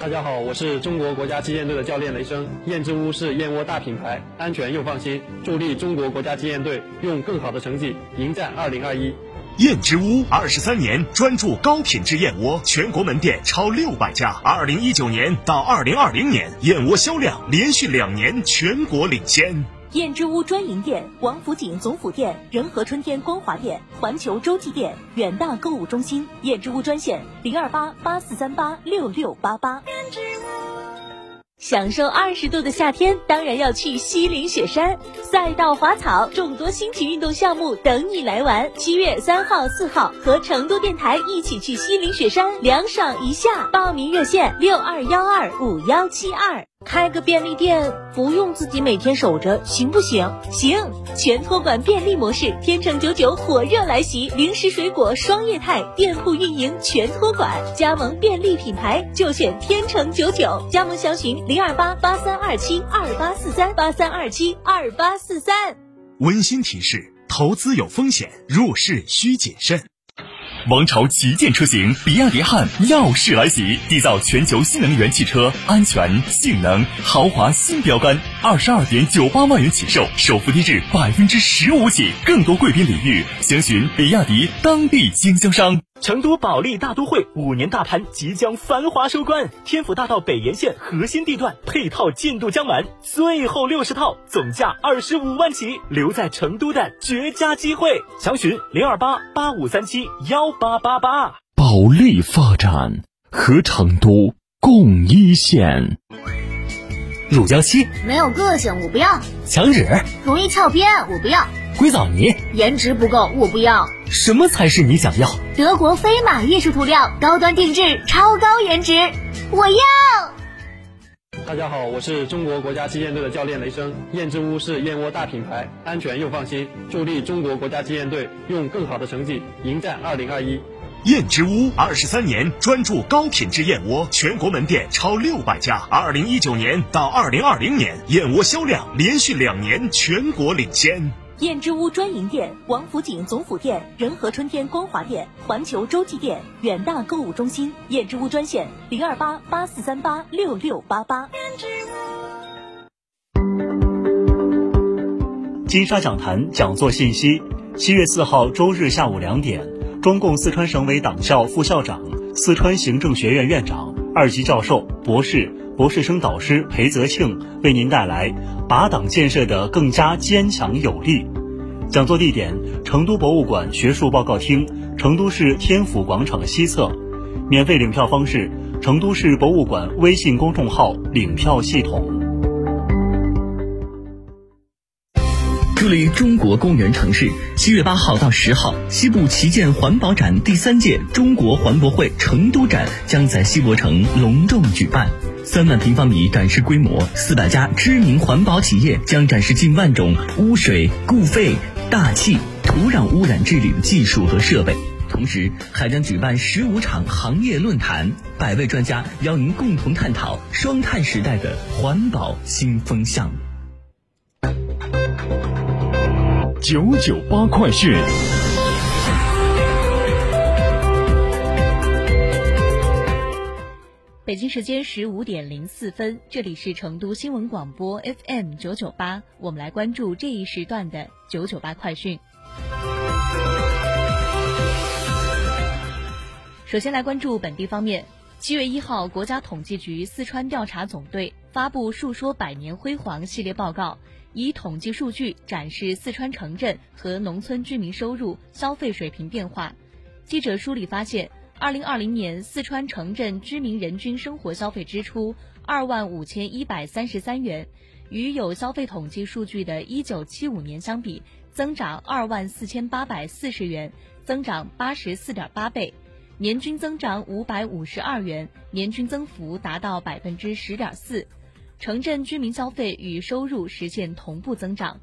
大家好，我是中国国家击剑队的教练雷声。燕之屋是燕窝大品牌，安全又放心，助力中国国家击剑队用更好的成绩迎战二零二一。燕之屋二十三年专注高品质燕窝，全国门店超六百家。二零一九年到二零二零年，燕窝销量连续两年全国领先。燕之屋专营店：王府井总府店、仁和春天光华店、环球洲际店、远大购物中心。燕之屋专线：零二八八四三八六六八八。享受二十度的夏天，当然要去西岭雪山，赛道、滑草，众多新奇运动项目等你来玩。七月三号、四号，和成都电台一起去西岭雪山凉爽一下。报名热线：六二幺二五幺七二。开个便利店不用自己每天守着，行不行？行，全托管便利模式，天成九九火热来袭，零食水果双业态店铺运营全托管，加盟便利品牌就选天成九九，加盟详询零二八八三二七二八四三八三二七二八四三。温馨提示：投资有风险，入市需谨慎。王朝旗舰车型比亚迪汉耀世来袭，缔造全球新能源汽车安全、性能、豪华新标杆，二十二点九八万元起售，首付低至百分之十五起，更多贵宾领域，详询比亚迪当地经销商。成都保利大都会五年大盘即将繁华收官，天府大道北沿线核心地段配套进度将满，最后六十套，总价二十五万起，留在成都的绝佳机会，详询零二八八五三七幺八八八。保利发展和成都共一线。乳胶漆？没有个性，我不要；墙纸？容易翘边，我不要；硅藻泥颜值不够，我不要。什么才是你想要？德国飞马艺术涂料，高端定制，超高颜值，我要。大家好，我是中国国家击剑队的教练雷声。燕之屋是燕窝大品牌，安全又放心，助力中国国家击剑队用更好的成绩迎战二零二一。燕之屋二十三年专注高品质燕窝，全国门店超六百家。二零一九年到二零二零年，燕窝销量连续两年全国领先。燕之屋专营店：王府井总府店、仁和春天光华店、环球洲际店、远大购物中心。燕之屋专线：零二八八四三八六六八八。金沙讲坛讲座信息：七月四号周日下午两点，中共四川省委党校副校长、四川行政学院院长、二级教授、博士、博士生导师裴泽庆为您带来“把党建设得更加坚强有力”。讲座地点：成都博物馆学术报告厅，成都市天府广场西侧。免费领票方式：成都市博物馆微信公众号领票系统。助力中国公园城市，七月八号到十号，西部旗舰环保展第三届中国环博会成都展将在西博城隆重举办。三万平方米展示规模，四百家知名环保企业将展示近万种污水、固废、大气、土壤污染治理的技术和设备。同时，还将举办十五场行业论坛，百位专家邀您共同探讨双碳时代的环保新风向。九九八快讯。北京时间十五点零四分，这里是成都新闻广播 FM 九九八，我们来关注这一时段的九九八快讯。首先来关注本地方面，七月一号，国家统计局四川调查总队发布《述说百年辉煌》系列报告，以统计数据展示四川城镇和农村居民收入、消费水平变化。记者梳理发现。二零二零年，四川城镇居民人均生活消费支出二万五千一百三十三元，与有消费统计数据的一九七五年相比，增长二万四千八百四十元，增长八十四点八倍，年均增长五百五十二元，年均增幅达到百分之十点四。城镇居民消费与收入实现同步增长。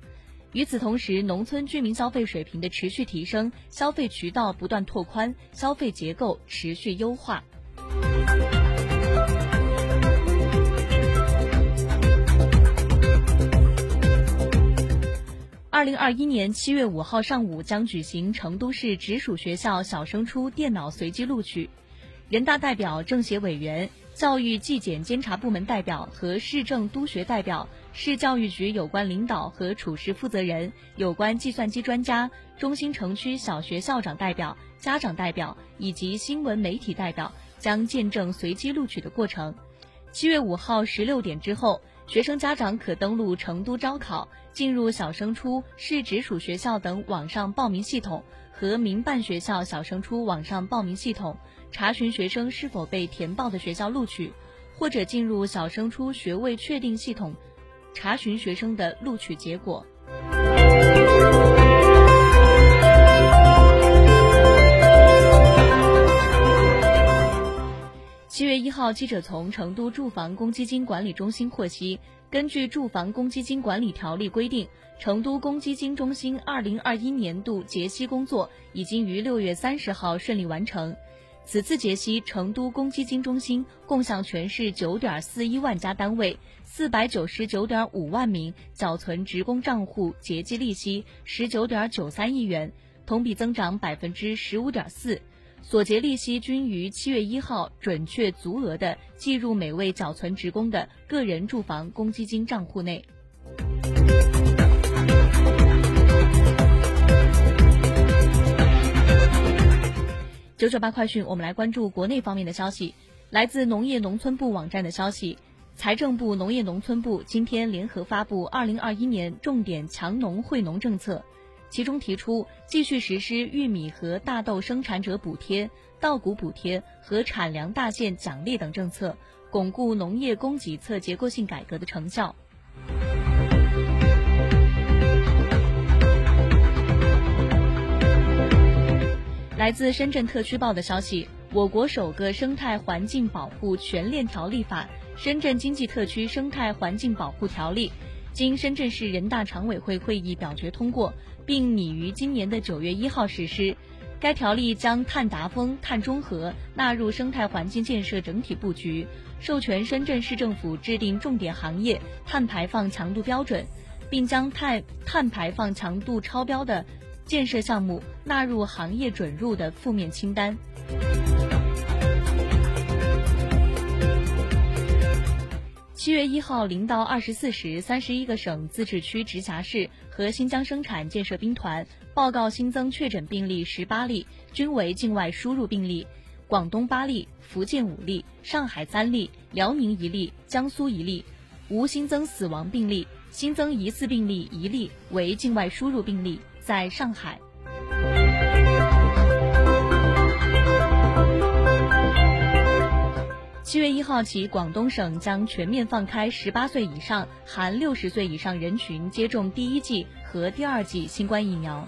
与此同时，农村居民消费水平的持续提升，消费渠道不断拓宽，消费结构持续优化。二零二一年七月五号上午将举行成都市直属学校小升初电脑随机录取，人大代表、政协委员、教育纪检监察部门代表和市政督学代表、市教育局有关领导和处室负责人、有关计算机专家、中心城区小学校长代表、家长代表以及新闻媒体代表将见证随机录取的过程。七月五号十六点之后。学生家长可登录成都招考，进入小升初市直属学校等网上报名系统和民办学校小升初网上报名系统，查询学生是否被填报的学校录取，或者进入小升初学位确定系统，查询学生的录取结果。七月一号，记者从成都住房公积金管理中心获悉，根据《住房公积金管理条例》规定，成都公积金中心二零二一年度结息工作已经于六月三十号顺利完成。此次结息，成都公积金中心共向全市九点四一万家单位、四百九十九点五万名缴存职工账户结计利息十九点九三亿元，同比增长百分之十五点四。所结利息均于七月一号准确足额的计入每位缴存职工的个人住房公积金账户内。九九八快讯，我们来关注国内方面的消息。来自农业农村部网站的消息，财政部、农业农村部今天联合发布二零二一年重点强农惠农政策。其中提出，继续实施玉米和大豆生产者补贴、稻谷补贴和产粮大县奖励等政策，巩固农业供给侧结构性改革的成效。来自深圳特区报的消息，我国首个生态环境保护全链条立法——深圳经济特区生态环境保护条例。经深圳市人大常委会会议表决通过，并拟于今年的九月一号实施。该条例将碳达峰、碳中和纳入生态环境建设整体布局，授权深圳市政府制定重点行业碳排放强度标准，并将碳碳排放强度超标的建设项目纳入行业准入的负面清单。七月一号零到二十四时，三十一个省、自治区、直辖市和新疆生产建设兵团报告新增确诊病例十八例，均为境外输入病例；广东八例，福建五例，上海三例，辽宁一例，江苏一例，无新增死亡病例。新增疑似病例一例，为境外输入病例，在上海。七月一号起，广东省将全面放开十八岁以上含六十岁以上人群接种第一剂和第二剂新冠疫苗。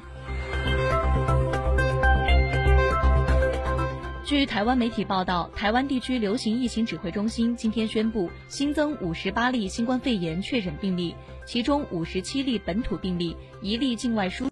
据台湾媒体报道，台湾地区流行疫情指挥中心今天宣布新增五十八例新冠肺炎确诊病例，其中五十七例本土病例，一例境外输。